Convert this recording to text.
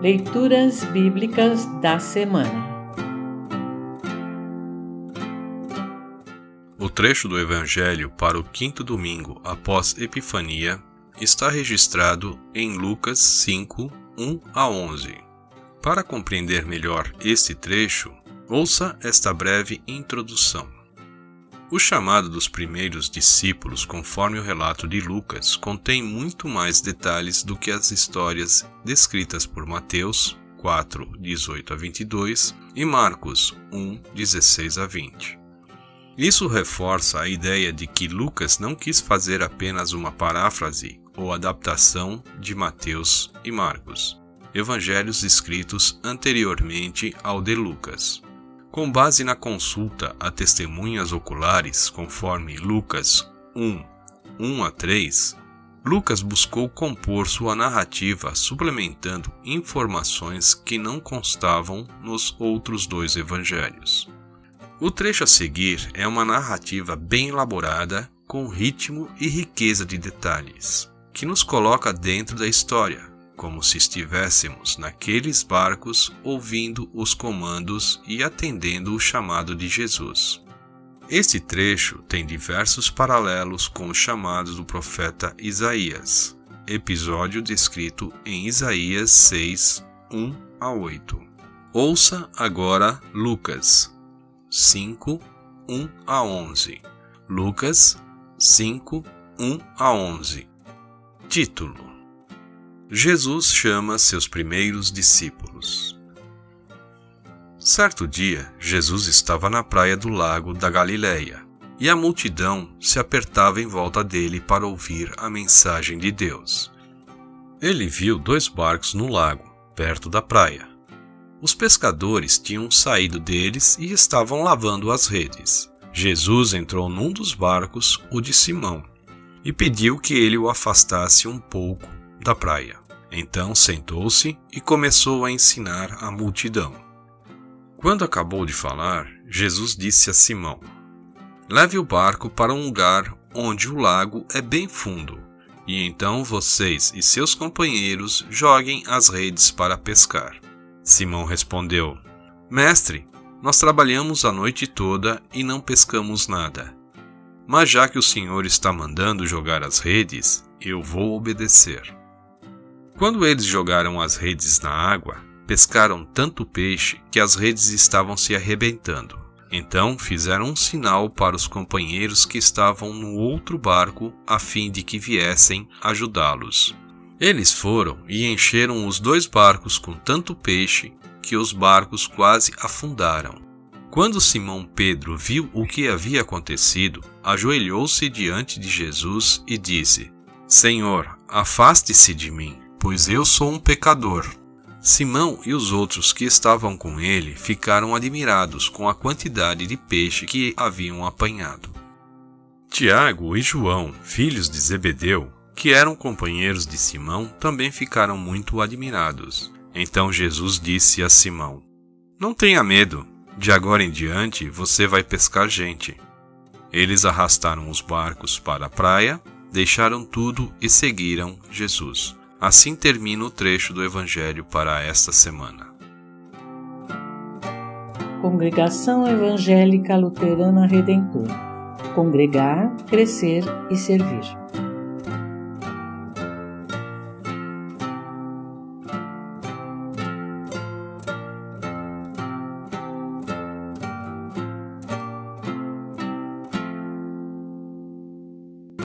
Leituras Bíblicas da Semana O trecho do Evangelho para o quinto domingo após Epifania está registrado em Lucas 5, 1 a 11. Para compreender melhor este trecho, ouça esta breve introdução. O chamado dos primeiros discípulos, conforme o relato de Lucas, contém muito mais detalhes do que as histórias descritas por Mateus 4, 18 a 22 e Marcos 1, 16 a 20. Isso reforça a ideia de que Lucas não quis fazer apenas uma paráfrase ou adaptação de Mateus e Marcos, evangelhos escritos anteriormente ao de Lucas. Com base na consulta a testemunhas oculares, conforme Lucas 1, 1 a 3, Lucas buscou compor sua narrativa suplementando informações que não constavam nos outros dois evangelhos. O trecho a seguir é uma narrativa bem elaborada, com ritmo e riqueza de detalhes, que nos coloca dentro da história, como se estivéssemos naqueles barcos ouvindo os comandos e atendendo o chamado de Jesus. Este trecho tem diversos paralelos com o chamado do profeta Isaías, episódio descrito em Isaías 6, 1 a 8. Ouça agora Lucas 5, 1 a 11. Lucas 5, 1 a 11. Título Jesus chama seus primeiros discípulos. Certo dia, Jesus estava na praia do lago da Galileia, e a multidão se apertava em volta dele para ouvir a mensagem de Deus. Ele viu dois barcos no lago, perto da praia. Os pescadores tinham saído deles e estavam lavando as redes. Jesus entrou num dos barcos, o de Simão, e pediu que ele o afastasse um pouco da praia. Então sentou-se e começou a ensinar a multidão. Quando acabou de falar, Jesus disse a Simão: Leve o barco para um lugar onde o lago é bem fundo, e então vocês e seus companheiros joguem as redes para pescar. Simão respondeu: Mestre, nós trabalhamos a noite toda e não pescamos nada. Mas já que o Senhor está mandando jogar as redes, eu vou obedecer. Quando eles jogaram as redes na água, pescaram tanto peixe que as redes estavam se arrebentando. Então fizeram um sinal para os companheiros que estavam no outro barco a fim de que viessem ajudá-los. Eles foram e encheram os dois barcos com tanto peixe que os barcos quase afundaram. Quando Simão Pedro viu o que havia acontecido, ajoelhou-se diante de Jesus e disse: Senhor, afaste-se de mim pois eu sou um pecador. Simão e os outros que estavam com ele ficaram admirados com a quantidade de peixe que haviam apanhado. Tiago e João, filhos de Zebedeu, que eram companheiros de Simão, também ficaram muito admirados. Então Jesus disse a Simão: Não tenha medo, de agora em diante você vai pescar gente. Eles arrastaram os barcos para a praia, deixaram tudo e seguiram Jesus. Assim termina o trecho do Evangelho para esta semana. Congregação Evangélica Luterana Redentor Congregar, Crescer e Servir.